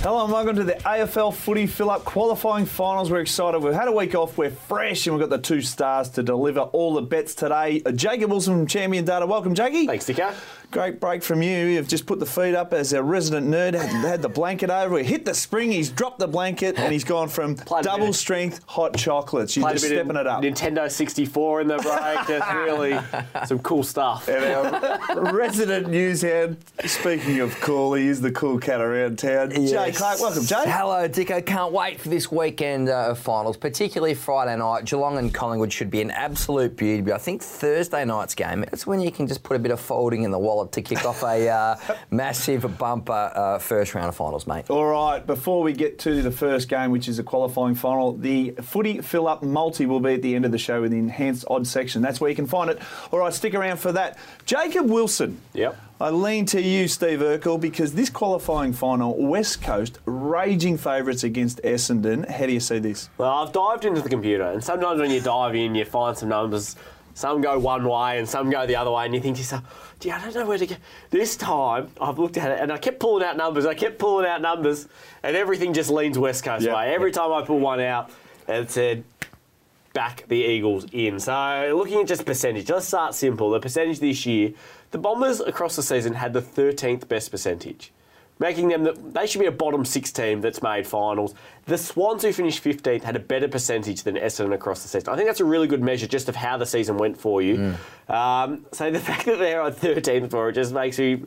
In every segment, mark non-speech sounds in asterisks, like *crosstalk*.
Hello and welcome to the AFL Footy Fill Up qualifying finals. We're excited. We've had a week off. We're fresh and we've got the two stars to deliver all the bets today. Uh, Jacob Wilson from Champion Data. Welcome, Jakey. Thanks, Dicker. Great break from you. You've just put the feet up as a resident nerd. Had, had the blanket over. He hit the spring. He's dropped the blanket and he's gone from *laughs* Played double strength hot chocolates. You're Played just stepping it up. Nintendo 64 in the break. Just really *laughs* some cool stuff. And our resident news hound. Speaking of cool, he is the cool cat around town. Jay Yes. Clark, welcome, Jay. Hello, Dicko. Can't wait for this weekend uh, of finals, particularly Friday night. Geelong and Collingwood should be an absolute beauty. I think Thursday night's game, it's when you can just put a bit of folding in the wallet to kick off a uh, massive bumper uh, first round of finals, mate. All right, before we get to the first game, which is a qualifying final, the footy fill up multi will be at the end of the show in the enhanced odds section. That's where you can find it. All right, stick around for that. Jacob Wilson. Yep. I lean to you, Steve Urkel, because this qualifying final, West Coast, raging favourites against Essendon. How do you see this? Well, I've dived into the computer, and sometimes when you dive in, you find some numbers. Some go one way and some go the other way, and you think to yourself, gee, I don't know where to go. This time, I've looked at it and I kept pulling out numbers, I kept pulling out numbers, and everything just leans West Coast Yep. way. Every time I pull one out, it said, back the Eagles in. So looking at just percentage, let's start simple. The percentage this year, the Bombers across the season had the 13th best percentage, making them the, they should be a bottom six team that's made finals. The Swans, who finished 15th, had a better percentage than Essendon across the season. I think that's a really good measure just of how the season went for you. Um, so the *laughs* fact that they're on 13th for it just makes me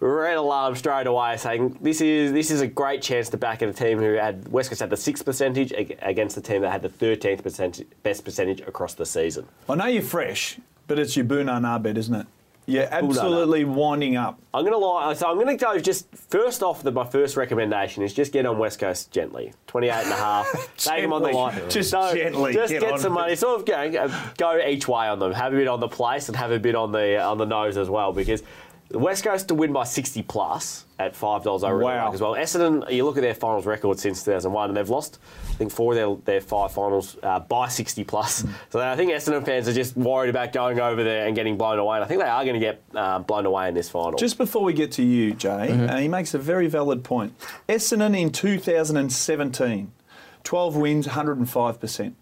red alarm straight away, saying this is this is a great chance to back at a team who had West Coast had the sixth percentage against the team that had the 13th percent, best percentage across the season. I know you're fresh, but it's your Boonana bet, isn't it? You're absolutely winding up. I'm gonna lie. So I'm gonna go just first off. The, my first recommendation is just get on West Coast gently, 28 and a half. *laughs* Take them on the line. Just So gently Just get get, some money. Sort of go, go each way on them. Have a bit on the place and have a bit on the on the nose as well because. The West Coast to win by 60 plus at $5 I really Wow. like as well. Essendon, you look at their finals record since 2001 and they've lost, I think, four of their, their five finals uh, by 60 plus. Hmm. So I think Essendon fans are just worried about going over there and getting blown away. And I think they are going to get uh, blown away in this final. Just before we get to you, Jay, and he makes a very valid point. Essendon in 2017, 12 wins, 105%.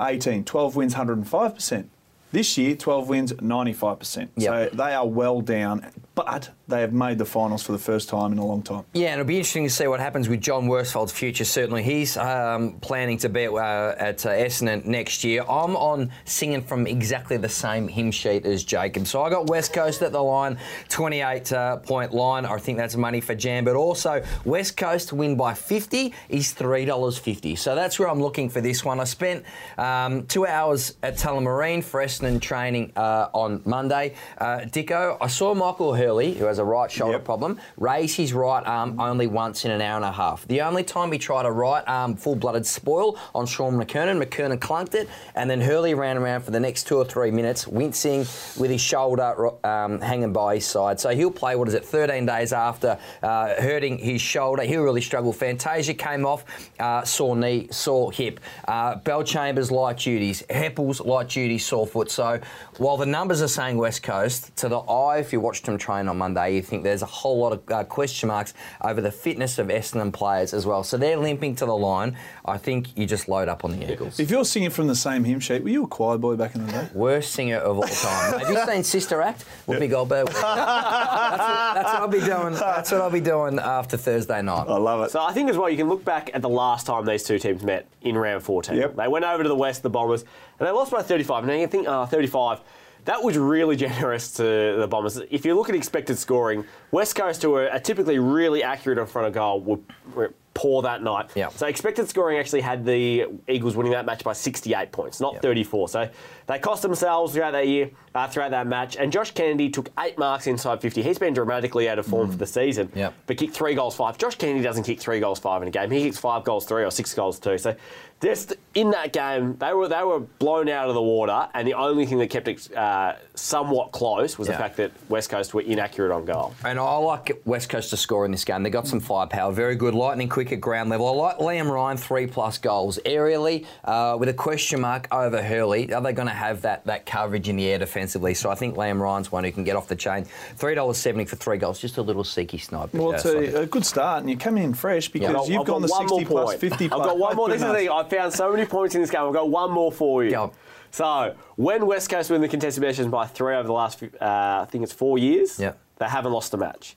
18, 12 wins, 105%. This year, 12 wins, 95%. Yep. So they are well down, but they have made the finals for the first time in a long time. Yeah, and it'll be interesting to see what happens with John Worsfold's future. Certainly, he's um, planning to be at, uh, at uh, Essendon next year. I'm on singing from exactly the same hymn sheet as Jacob. So I got West Coast at the line, 28 uh, point line. I think that's money for Jam. But also, West Coast win by 50 is $3.50. So that's where I'm looking for this one. I spent um, two hours at Tullamarine for Essendon training uh, on Monday. Uh, Dicko, I saw Michael Hurley, who has a right shoulder Yep. problem, raise his right arm only once in an hour and a half. The only time he tried a right arm full blooded spoil on Shaun McKernan, McKernan clunked it, and then Hurley ran around for the next two or three minutes, wincing with his shoulder um, hanging by his side. So he'll play, what is it, 13 days after uh, hurting his shoulder. He'll really struggle. Fantasia came off, uh, sore knee, sore hip. Uh, Bellchambers, light duties. Heppell's, light duty, sore foot. So while the numbers are saying West Coast, to the eye, if you watched him train on Monday, you think there's a whole lot of uh, question marks over the fitness of Essendon players as well. So they're limping to the line. I think you just load up on the Eagles. If you're singing from the same hymn sheet, were you a choir boy back in the day? Worst singer of all time. *laughs* Have you seen Sister Act? Whoopi Goldberg. that's, *laughs* what, that's what I'll be doing. That's what I'll be doing after Thursday night. I love it. So I think as well, you can look back at the last time these two teams met in round 14. Yep. They went over to the West, the Bombers, and they lost by 35. Now you think, uh, 35, that was really *laughs* generous to the Bombers. If you look at expected scoring, West Coast, who are, typically really accurate in front of goal, were, poor that night. Yep. So expected scoring actually had the Eagles winning that match by 68 points, not Yep. 34. So they cost themselves throughout that year, uh, throughout that match. And Josh Kennedy took eight marks inside 50. He's been dramatically out of form for the season Yep. but kicked three goals, five. Josh Kennedy doesn't kick three goals, five in a game. He kicks five goals, three, or six goals, two. So just in that game, they were they were blown out of the water, and the only thing that kept it uh, somewhat close was Yeah. the fact that West Coast were inaccurate on goal. And I like West Coast to score in this game. They got some firepower, very good, lightning quick at ground level. I like Liam Ryan three plus goals aerially uh, with a question mark over Hurley. Are they going to have that that coverage in the air defensively? So I think Liam Ryan's one who can get off the chain. Three dollars seventy for three goals. Just a little seeky snipe. Well, uh, it's Sonny. a, a good start, and you come in fresh because I've got- you've I've gone got the one more 60 plus, point. 50 plus. I've got one more. This is the thing. I found so many points in this game. I've got one more for you. Go. So, when West Coast win the contested possessions by three over the last, uh, I think it's four years, Yeah. they haven't lost a match.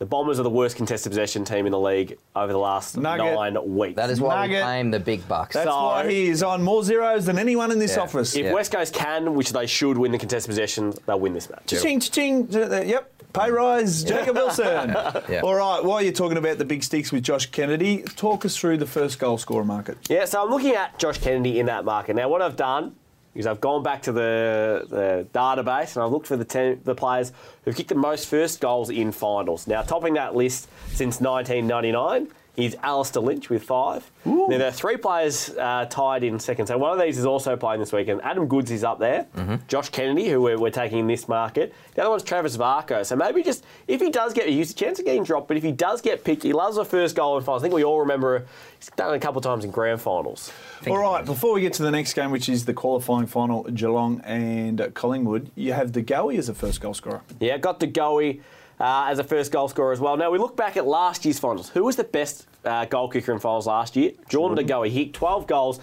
The Bombers are the worst contested possession team in the league over the last Nugget. nine weeks. that is why we Nugget. pay him the big bucks. That's So- why he is on more zeros than anyone in this Yeah. office. if Yeah. West Coast can, which they should, win the contested possession, they'll win this match. Ching, ching, yep. Pay rise, Jacob Wilson. *laughs* Yeah. All right, while you're talking about the big sticks with Josh Kennedy, talk us through the first goal scorer market. Yeah, so I'm looking at Josh Kennedy in that market. Now, what I've done is I've gone back to the, the database and I've looked for the, ten, the players who've kicked the most first goals in finals. Now, topping that list since 1999 is Alistair Lynch with five. Now, there are three players uh, tied in second. So one of these is also playing this weekend. Adam Goodes is up there. Josh Kennedy, who we're, we're taking in this market. The other one's Travis Varcoe. So maybe just, if he does get, he's a chance of getting dropped, but if he does get picked, he loves a first goal in finals. I think we all remember he's done it a couple of times in grand finals. All right, before we get to the next game, which is the qualifying final, Geelong and uh, Collingwood, you have De Goey as a first goal scorer. Yeah, got De Goey uh, as a first goal scorer as well. Now, we look back at last year's finals. Who was the best uh, goal kicker in finals last year? Jordan De Goey. Hit 12 goals.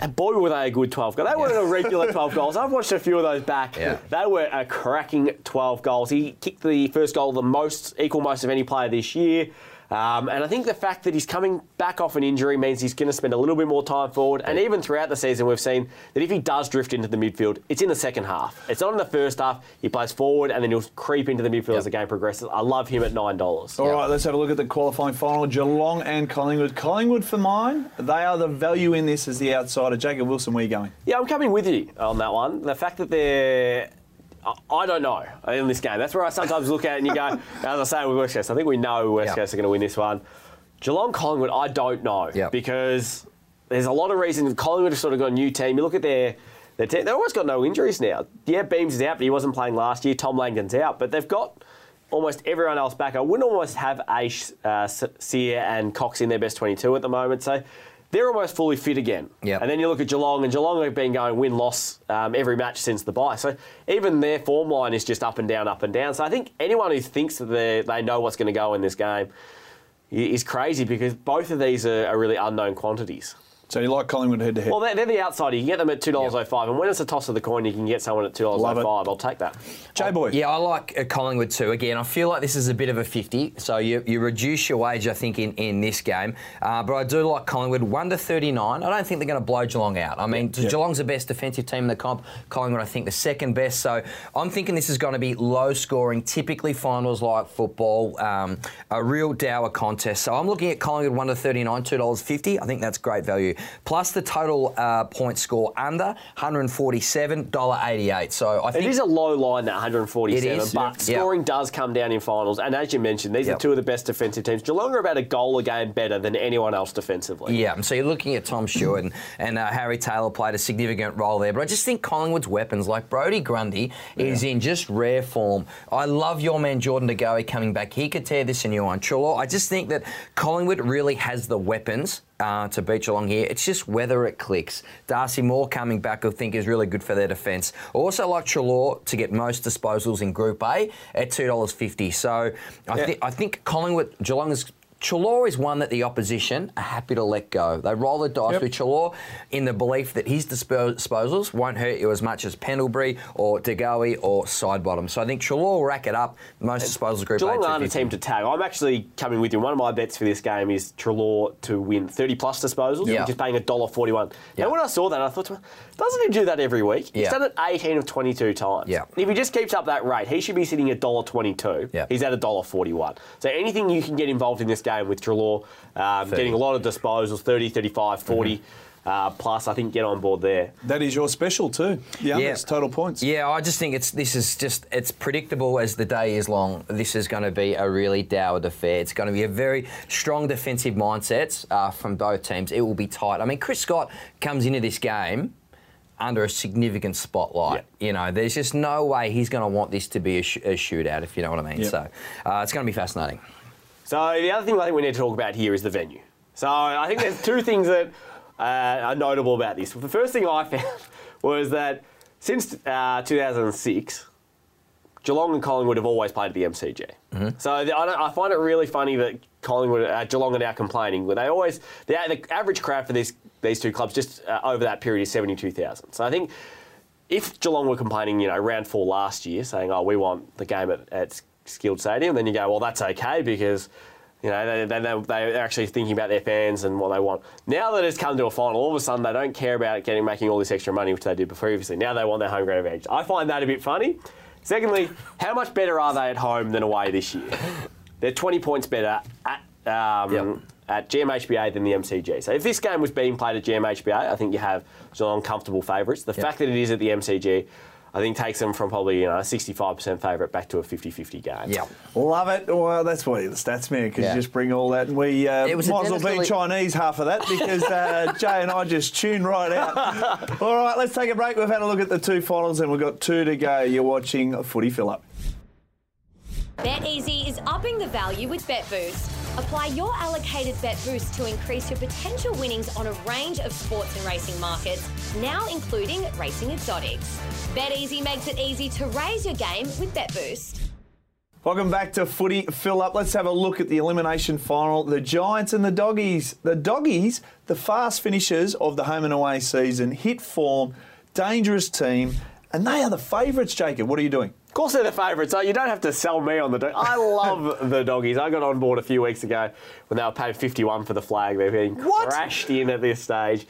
And boy, were they a good 12 goals. They weren't a regular 12 goals. I've watched a few of those back. Yeah. They were a cracking 12 goals. He kicked the first goal the most, equal most of any player this year. Um, and I think the fact that he's coming back off an injury means he's going to spend a little bit more time forward. And even throughout the season, we've seen that if he does drift into the midfield, it's in the second half. It's not in the first half. He plays forward and then he'll creep into the midfield as the game progresses. I love him at $9. All right, let's have a look at the qualifying final. Geelong and Collingwood. Collingwood for mine. They are the value in this as the outsider. Jacob Wilson, where are you going? Yeah, I'm coming with you on that one. The fact that they're. I- don't know in this game. That's where I sometimes look at it and you go, *laughs* as I say with West Coast, I think we know West Yeah. Coast are going to win this one. Geelong Collingwood, I don't know Yeah. because there's a lot of reasons. Collingwood have sort of got a new team. You look at their their team; they've almost got no injuries now. Yeah, Beams is out, but he wasn't playing last year. Tom Langdon's out, but they've got almost everyone else back. I wouldn't almost have Ace, uh, Sier, and Cox in their best 22 at the moment. So. They're almost fully fit again. Yeah. And then you look at Geelong, and Geelong have been going win loss um, every match since the bye. So even their form line is just up and down, up and down. So I think anyone who thinks that they they know what's going to go in this game is crazy because both of these are, are really unknown quantities. So you like Collingwood head to head? Well, they're, they're the outsider. You can get them at two dollars oh five, and when it's a toss of the coin, you can get someone at two dollars Love oh it. five. I'll take that. J Boy. Yeah, I like uh, Collingwood too. Again, I feel like this is a bit of a 50, so you, you reduce your wage, I think, in, in this game. Uh, but I do like Collingwood 1 to 39. I don't think they're going to blow Geelong out. I mean, Yeah. Geelong's the best defensive team in the comp. Collingwood, I think, the second best. So I'm thinking this is going to be low scoring, typically finals like football, um, a real dour contest. So I'm looking at Collingwood 1 to 39, $2.50. I think that's great value. Plus the total uh, point score under $147.88. So I think is a low line, that 147, It is, but yeah. scoring does come down in finals. And as you mentioned, these Yep. are two of the best defensive teams. Geelong are about a goal a game better than anyone else defensively. Yeah, so you're looking at Tom Stewart and, and uh, Harry Taylor played a significant role there. But I just think Collingwood's weapons, like Brodie Grundy, is in just rare form. I love your man Jordan De Goey coming back. He could tear this a new one. Chulo, I just think that Collingwood really has the weapons. Uh, to beat Geelong here, it's just whether it clicks. Darcy Moore coming back, I think, is really good for their defence. Also, like Treloar to get most disposals in Group A at two dollars fifty. So I Yeah. think I think Collingwood, Geelong is Treloar is one that the opposition are happy to let go. They roll the dice Yep. with Treloar in the belief that his disposals won't hurt you as much as Pendlebury or De Goey or Sidebottom. So I think Treloar will rack it up. Most disposals group Geelong A, aren't a team to tag. I'm actually coming with you. One of my bets for this game is Treloar to win 30 plus disposals, Yeah. which is paying $1.41. Yeah. Now, when I saw that, I thought, to myself, doesn't he do that every week? He's Yeah. done it 18 of 22 times. Yeah. If he just keeps up that rate, he should be sitting at $1.22. Yeah. He's at $1.41. So anything you can get involved in this game with Treloar, um, getting a lot of disposals, 30, 35, 40 Mm-hmm. uh, plus, I think get on board there. That is your special too. Yeah, Yeah. that's total points. Yeah, I just think it's this is just it's predictable as the day is long. This is going to be a really dowered affair. It's going to be a very strong defensive mindsets uh, from both teams. It will be tight. I mean, Chris Scott comes into this game under a significant spotlight. You know, there's just no way he's going to want this to be a, sh- a shootout, if you know what I mean. Yep. So uh, it's going to be fascinating. So the other thing I think we need to talk about here is the venue. So I think there's two things that uh, are notable about this. The first thing I *laughs* found was that since uh, 2006, Geelong and Collingwood have always played at the MCG. So the, I, I find it really funny that Collingwood, uh, Geelong are now complaining, but they always the, the average crowd for these these two clubs just uh, over that period is 72,000. So I think if Geelong were complaining, you know, round four last year, saying, "Oh, we want the game at, at Skilled Stadium," then you go, "Well, that's okay because." You know, they, they, they, they're actually thinking about their fans and what they want. Now that it's come to a final, all of a sudden they don't care about getting making all this extra money, which they did previously. Now they want their home ground advantage. I find that a bit funny. Secondly, how much better are they at home than away this year? They're 20 points better at, um, Yep. at GMHBA than the MCG. So if this game was being played at GMHBA, I think you have Geelong comfortable favourites. The Yep. fact that it is at the MCG, I think takes them from probably you know a 65% favourite back to a 50-50 game. Yeah. Love it. Well, that's why you're the stats man, because Yeah. you just bring all that. And we uh, It was a might as well be Chinese half of that because uh, *laughs* Jay and I just tune right out. all right, let's take a break. We've had a look at the two finals and we've got two to go. You're watching footy fill up. BetEasy is upping the value with BetBoost. Apply your allocated BetBoost to increase your potential winnings on a range of sports and racing markets, now including racing exotics. BetEasy makes it easy to raise your game with BetBoost. Welcome back to Footy Fill Up. Let's have a look at the elimination final. The Giants and the Doggies. The Doggies, the fast finishers of the home and away season, hit form, dangerous team, and they are the favourites, Jacob. What are you doing? Of course they're the favourites. Uh, you don't have to sell me on the dog. I love *laughs* the doggies. I got on board a few weeks ago when they were paying 51 for the flag. They're being What? crashed in at this stage.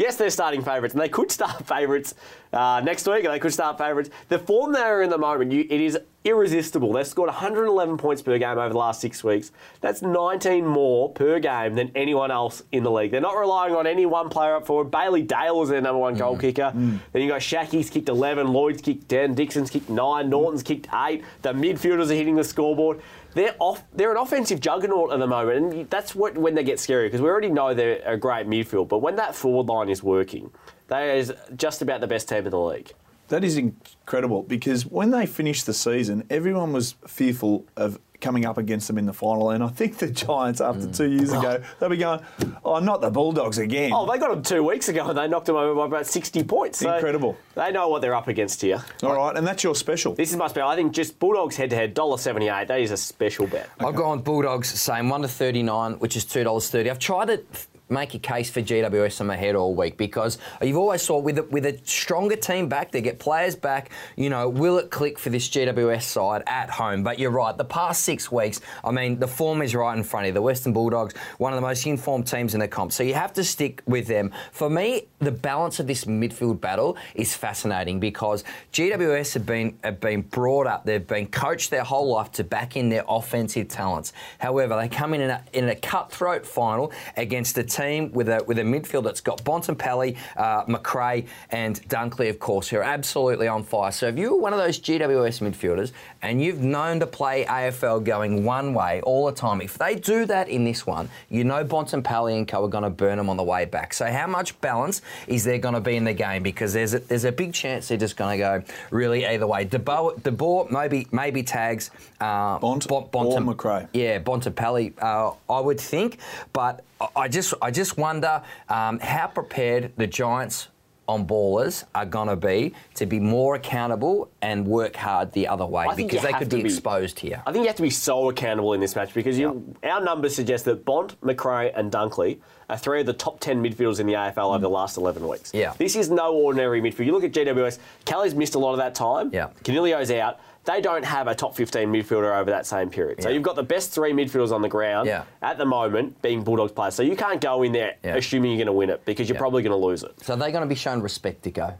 Yes, they're starting favourites, and they could start *laughs* favourites uh, next week, and they could start favourites. The form they're in the moment, you, it is irresistible. They've scored 111 points per game over the last six weeks. That's 19 more per game than anyone else in the league. They're not relying on any one player up forward. Bailey Dale is their number one goal kicker. Then you got Schache's kicked 11, Lloyd's kicked 10, Dickson's kicked 9, Naughton's kicked 8. The midfielders are hitting the scoreboard. They're off. They're an offensive juggernaut at the moment, and that's what when they get scary because we already know they're a great midfield. But when that forward line is working, they is just about the best team in the league. That is incredible because when they finished the season, everyone was fearful of coming up against them in the final. And I think the Giants, after mm. two years *laughs* ago, they'll be going, oh, not the Bulldogs again. Oh, they got them two weeks ago and they knocked them over by about 60 points. So Incredible. They know what they're up against here. All right, and that's your special. This is my special. I think just Bulldogs head to head, $1.78. That is a special bet. I've gone Bulldogs, same one to thirty nine, which is two dollars thirty. I've tried to f- make a case for GWS in my head all week because you've always saw with a, with a stronger team back, they get players back. You know, will it click for this GWS side at home? But you're right. The past six weeks, I mean, the form is right in front of you. The Western Bulldogs, one of the most informed teams in the comp, so you have to stick with them. For me, the balance of this midfield battle is fascinating because GWS have been have been brought up, they've been coached their whole life to back in their offensive talents. However, they come in in a, in a cutthroat final against a team with a with a midfield that's got Bontempelli, uh, McRae, and Dunkley, of course, who are absolutely on fire. So if you were one of those GWS midfielders and you've known to play AFL going one way all the time, if they do that in this one, you know Bontempelli and co are going to burn them on the way back. So how much balance is there going to be in the game? Because there's a, there's a big chance they're just going to go really either way. De Boer, De Boer maybe maybe tags uh, Bont Bon- or McRae. yeah, Bontempelli, uh, I would think, but I- just I just wonder um, how prepared the Giants on ballers are going to be to be more accountable and work hard the other way because they could be be. exposed here. I think you have to be so accountable in this match because you, our numbers suggest that Bont, McRae, and Dunkley are three of the top 10 midfielders in the AFL over the last 11 weeks. Yeah. This is no ordinary midfield. You look at GWS, Kelly's missed a lot of that time. Yeah. Coniglio's out. They don't have a top 15 midfielder over that same period. So Yeah. you've got the best three midfielders on the ground Yeah. at the moment being Bulldogs players. So you can't go in there Yeah. assuming you're going to win it because you're probably going to lose it. So they're going to be shown respect to go.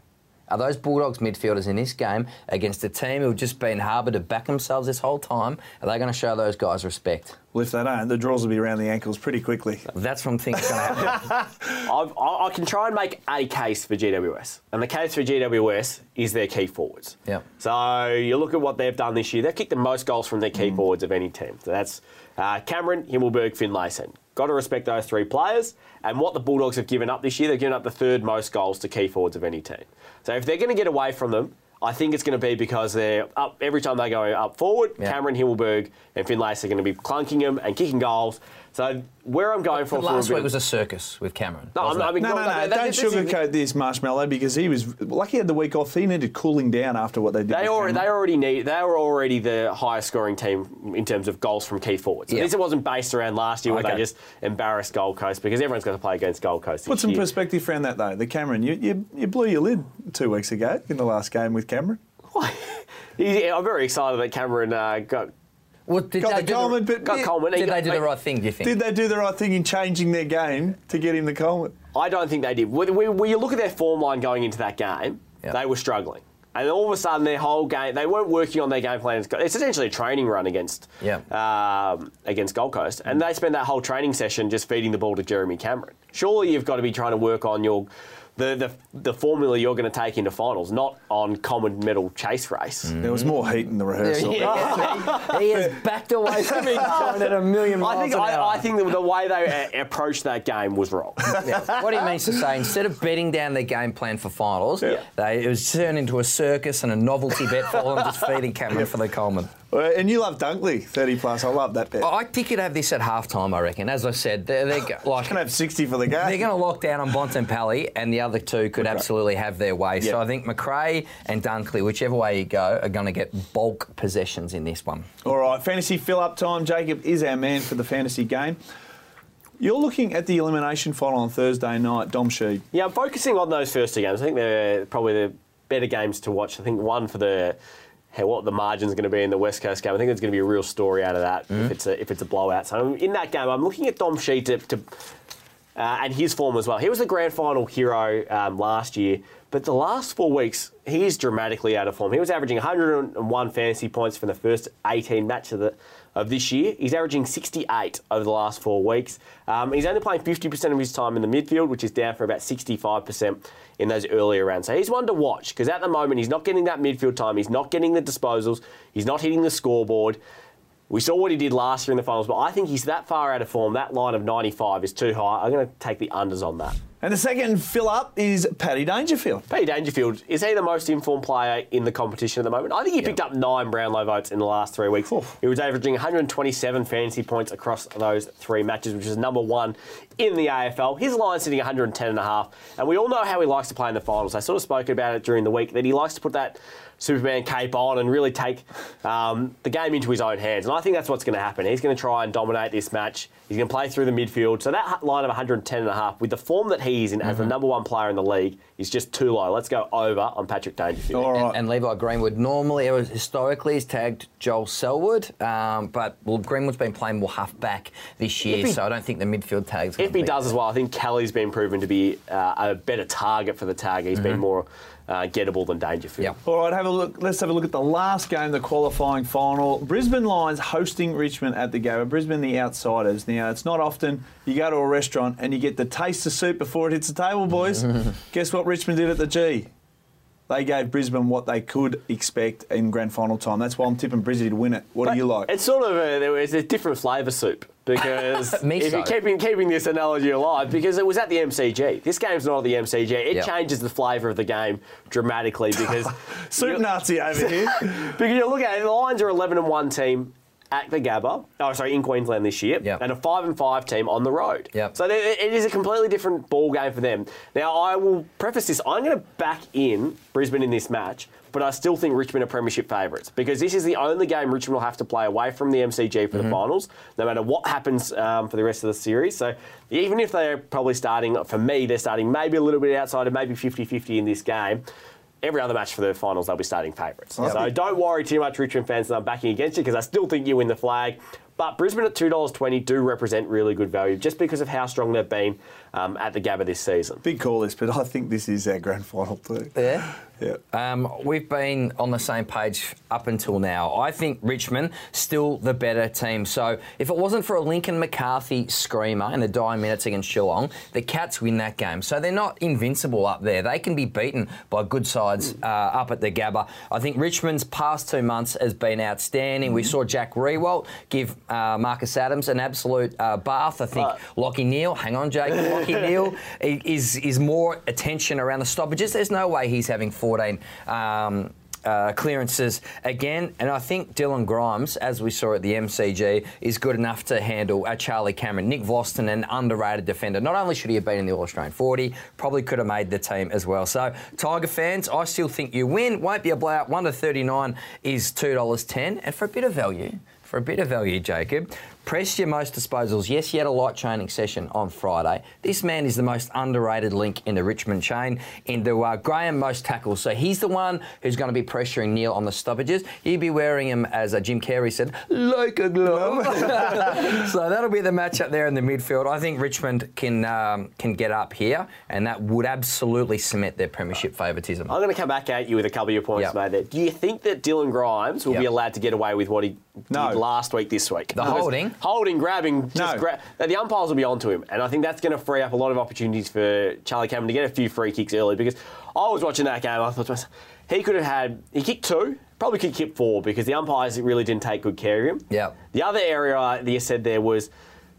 Are those Bulldogs midfielders in this game against a team who've just been harboured to back themselves this whole time? Are they going to show those guys respect? Well, if they don't, the draws will be around the ankles pretty quickly. That's what I'm thinking is going to happen. I've, I I can try and make a case for GWS, and the case for GWS is their key forwards. Yep. So you look at what they've done this year. They've kicked the most goals from their key forwards of any team. So that's uh, Cameron, Himmelberg, Finlayson. Got to respect those three players. And what the Bulldogs have given up this year, they've given up the third most goals to key forwards of any team. So if they're going to get away from them, I think it's going to be because they're up every time they go up forward. Yeah. Cameron, Himmelberg, and Finlayson are going to be clunking them and kicking goals. So where I'm going for But for last a week of- was a circus with Cameron. No, I'm, I mean, No, no, well, no. that- Don't this is- sugarcoat this, Marshmallow, because he was lucky he had the week off. He needed cooling down after what they did. They with already, they already need. They were already the highest scoring team in terms of goals from key forwards. Yeah. This wasn't based around last year where Okay. they just embarrassed Gold Coast because everyone's got to play against Gold Coast. Put this some year. perspective around that, though. The Cameron, you, you, you blew your lid two weeks ago in the last game with Cameron. *laughs* He- I'm very excited that Cameron uh, got Well, did Got they the do Coleman, the, but got yeah, Coleman. Did got- they do the right thing? Do you think? Did they do the right thing in changing their game to get him the Coleman? I don't think they did. When, when when you look at their form line going into that game, Yeah. they were struggling. And all of a sudden, their whole game, they weren't working on their game plan. It's essentially a training run against Yeah. um, against Gold Coast. And they spent that whole training session just feeding the ball to Jeremy Cameron. Surely you've got to be trying to work on your the, the, the formula you're going to take into finals, not on common medal chase race. There was more heat in the rehearsal. Yeah, *laughs* he has backed away from *laughs* me going at a million miles I think an hour. I, I think that the way they uh, approached that game was wrong. *laughs* Yeah. What he means to say, instead of betting down their game plan for finals, they, it was turned into a circus and a novelty bet for them, just feeding Cameron for the Coleman. And you love Dunkley, 30 plus. I love that bet. I think you'd have this at halftime, I reckon. As I said, they're, they're go- *sighs* like Can have 60 for the game. they're going to lock down on Bontempelli, and the other two could absolutely have their way. So I think McRae and Dunkley, whichever way you go, are going to get bulk possessions in this one. All right, fantasy fill up time. Jacob is our man for the fantasy game. You're looking at the elimination final on Thursday night, Dom Sheed. Yeah, I'm focusing on those first two games. I think they're probably the better games to watch. I think one for the hey, what the margin's going to be in the West Coast game. I think there's going to be a real story out of that if it's a if it's a blowout. So in that game, I'm looking at Dom Sheed to, to uh, and his form as well. He was the grand final hero um, last year, but the last four weeks he's dramatically out of form. He was averaging 101 fantasy points from the first 18 matches of the of this year. He's averaging 68 over the last four weeks. Um, he's only playing 50% of his time in the midfield, which is down for about 65% in those earlier rounds. So he's one to watch because at the moment he's not getting that midfield time. He's not getting the disposals. He's not hitting the scoreboard. We saw what he did last year in the finals, but I think he's that far out of form. That line of 95 is too high. I'm going to take the unders on that. And the second fill up is Paddy Dangerfield. Paddy Dangerfield, is he the most informed player in the competition at the moment? I think he picked up nine Brownlow votes in the last three weeks. Oof. He was averaging 127 fantasy points across those three matches, which is number one in the AFL. His line's sitting 110 and a half, and we all know how he likes to play in the finals. I sort of spoke about it during the week that he likes to put that Superman cape on and really take um, the game into his own hands. And I think that's what's going to happen. He's going to try and dominate this match. He's going to play through the midfield. So that line of 110 and a half, with the form that he's in as the number one player in the league, is just too low. Let's go over on Patrick Dangerfield. All right. And, and Levi Greenwood normally, or historically, he's tagged Joel Selwood, um, but well, Greenwood's been playing more half back this year, he- so I don't think the midfield tag's. If he does as well, I think Kelly's been proven to be uh, a better target for the tag. He's been more uh, gettable than Dangerfield. Yeah. All right, have a look. Let's have a look at the last game, the qualifying final. Brisbane Lions hosting Richmond at the Gabba. Brisbane, the outsiders. Now, it's not often you go to a restaurant and you get the taste of soup before it hits the table, boys. *laughs* Guess what Richmond did at the G? They gave Brisbane what they could expect in grand final time. That's why I'm tipping Brizzy to win it. What do you like? It's sort of a, there was a different flavour soup because *laughs* if Miso. you're keeping keeping this analogy alive, because it was at the MCG. This game's not at the MCG. It Yeah. changes the flavour of the game dramatically because *laughs* Soup you- Nazi over here. *laughs* because you look at it, the Lions are 11 and one team at the Gabba. Oh, sorry, in Queensland this year, Yep. and a five and five team on the road. Yep. So it is a completely different ball game for them. Now, I will preface this: I'm going to back in Brisbane in this match, but I still think Richmond are premiership favourites because this is the only game Richmond will have to play away from the MCG for the finals, no matter what happens um, for the rest of the series. So even if they're probably starting, for me, they're starting maybe a little bit outside of maybe 50-50 in this game. Every other match for the finals, they'll be starting favourites. So don't worry too much, Richmond fans, that I'm backing against you because I still think you win the flag. But Brisbane at $2.20 do represent really good value just because of how strong they've been um, at the Gabba this season. Big call this, but I think this is our grand final too. Yeah. *laughs* Yeah. Um, we've been on the same page up until now. I think Richmond still the better team. So if it wasn't for a Lincoln McCarthy screamer in the dying minutes against Geelong, the Cats win that game. So they're not invincible up there. They can be beaten by good sides uh, up at the Gabba. I think Richmond's past two months has been outstanding. We saw Jack Riewoldt give uh, Marcus Adams an absolute uh, bath. I think Right. Lachie Neale, hang on, Jake, Lachie *laughs* Neale is is more attention around the stoppages. There's no way he's having 14 um, uh, clearances again, and I think Dylan Grimes, as we saw at the MCG, is good enough to handle a Charlie Cameron. Nick Vlastuin, an underrated defender. Not only should he have been in the All Australian 40, probably could have made the team as well. So, Tiger fans, I still think you win. Won't be a blowout. 1 to 39 is $2.10. And for a bit of value, for a bit of value, Jacob, Prestia most disposals. Yes, he had a light training session on Friday. This man is the most underrated link in the Richmond chain into uh, Graham most tackles. So he's the one who's going to be pressuring Neale on the stoppages. He'd be wearing him, as uh, Jim Carrey said, like a glove. *laughs* so that'll be the matchup there in the midfield. I think Richmond can um, can get up here, and that would absolutely cement their premiership favouritism. I'm going to come back at you with a couple of your points, Yep. mate. There. Do you think that Dylan Grimes will be allowed to get away with what he No. did last week this week? The Because holding? Holding, grabbing, just No. gra- the umpires will be onto him, and I think that's going to free up a lot of opportunities for Charlie Cameron to get a few free kicks early. Because I was watching that game, I thought to myself, he could have had he kicked two, probably could kick four because the umpires really didn't take good care of him. Yeah. The other area that you said there was.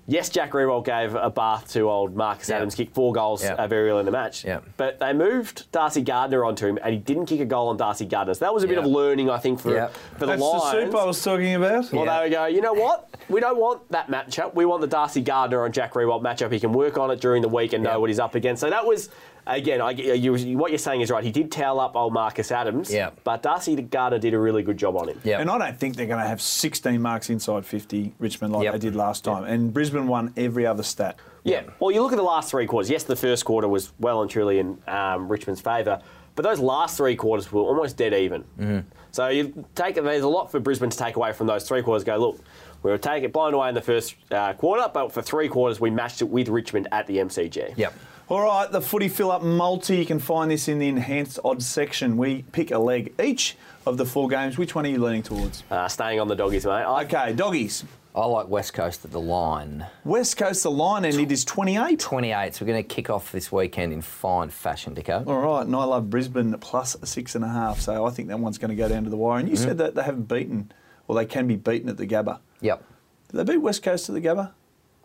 Yes, Jack Riewoldt gave a bath to old Marcus Yep. Adams, kicked four goals Yep. uh, very early in the match. Yep. But they moved Darcy Gardiner onto him, and he didn't kick a goal on Darcy Gardiner. So that was a bit of learning, I think, for, Yep. for the That's the soup I was talking about. well, Yeah. they would go, you know what? We don't want that matchup. We want the Darcy Gardiner and Jack Riewoldt matchup. He can work on it during the week and know what he's up against. So that was, again, I, you, what you're saying is right. He did towel up old Marcus Adams, Yep. but Darcy Gardiner did a really good job on him. Yep. And I don't think they're going to have 16 marks inside 50, Richmond, like Yep. they did last time. And Brisbane won every other stat. Yeah. Well, you look at the last three quarters. Yes, the first quarter was well and truly in um, Richmond's favour, but those last three quarters were almost dead even. Mm-hmm. So you take there's a lot for Brisbane to take away from those three quarters. Go look, we were taking blown away in the first uh, quarter, but for three quarters we matched it with Richmond at the MCG. Yep. All right, the footy fill up multi. You can find this in the enhanced odds section. We pick a leg each of the four games. Which one are you leaning towards? Uh, staying on the doggies, mate. I, Okay, doggies. I like West Coast at the line. West Coast, the line, and it is 28. 28. So we're going to kick off this weekend in fine fashion, Dico. All right, and I love Brisbane plus six and a half. So I think that one's going to go down to the wire. And you said that they haven't beaten, or they can be beaten at the Gabba. Yep. Did they beat West Coast at the Gabba?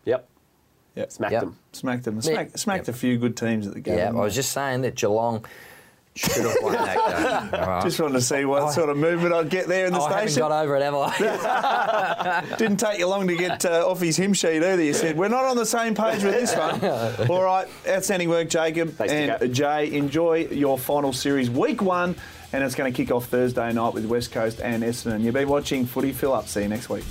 yep, Yeah, smacked Yep. them. Smacked them. Yeah. Smacked, smacked Yep. a few good teams at the game. Yeah, I was just saying that Geelong should have won that game. *laughs* All right. Just wanted to see what sort of movement I'd get there in the station. I haven't got over it, have I? *laughs* Didn't take you long to get uh, off his hymn sheet either. You said, We're not on the same page with this one. *laughs* All right, outstanding work, Jacob. Thanks, and Dico. Jay, enjoy your final series, week one, and it's going to kick off Thursday night with West Coast and Essendon. You've been watching Footy Fill Up. See you next week.